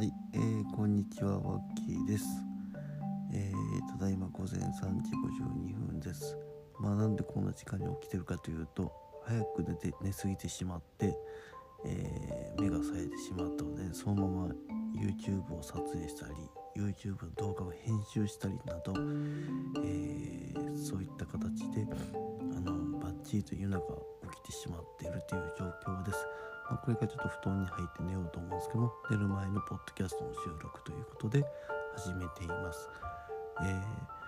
はい、えー、こんにちは、ワッキーです。えー、ただいま午前3時52分です。まあ、なんでこんな時間に起きてるかというと、早く寝て寝すぎてしまって、えー目が冴えてしまったので、そのまま YouTube を撮影したり、YouTube の動画を編集したりなど、えーそういった形で、あの、バッチリと夜中起きてしまっているという状況です。まあ、これからちょっと布団に入って寝ようと思うんですけども寝る前のポッドキャストの収録ということで始めています。えー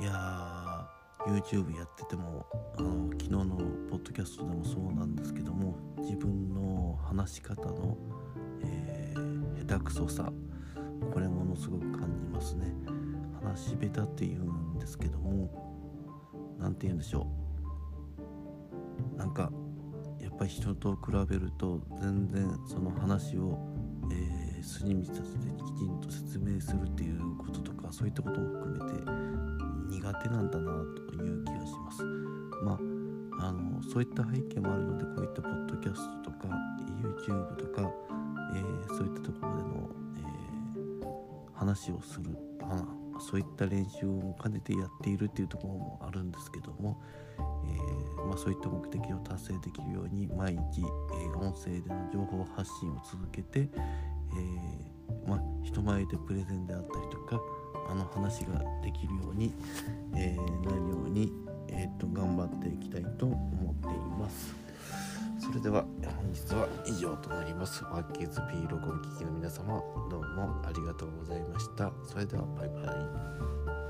いやー YouTube やっててもあの昨日のポッドキャストでもそうなんですけども自分の話し方の、えー下手くそさこれものすごく感じますね。話し下手って言うんですけども何て言うんでしょうぱ人と比べると全然その話を、えー、筋道立ててきちんと説明するっていうこととかそういったことも含めて苦手なんだなという気がします。まああのそういった背景もあるのでこういったポッドキャストとか YouTube とか、えーそういったところでの、えー話をするあそういった練習を兼ねてやっているっていうところもあるんですけども、えーまあ、そういった目的を達成できるように毎日、えー音声での情報発信を続けて、えーまあ、人前でプレゼンであったりとかあの話ができるように、えーなるように、えーと頑張っていきたいと思っています。それでは本日は以上となります。ワッキーズ P ロゴをお聞きの皆様どうもありがとうございました。それではバイバイ。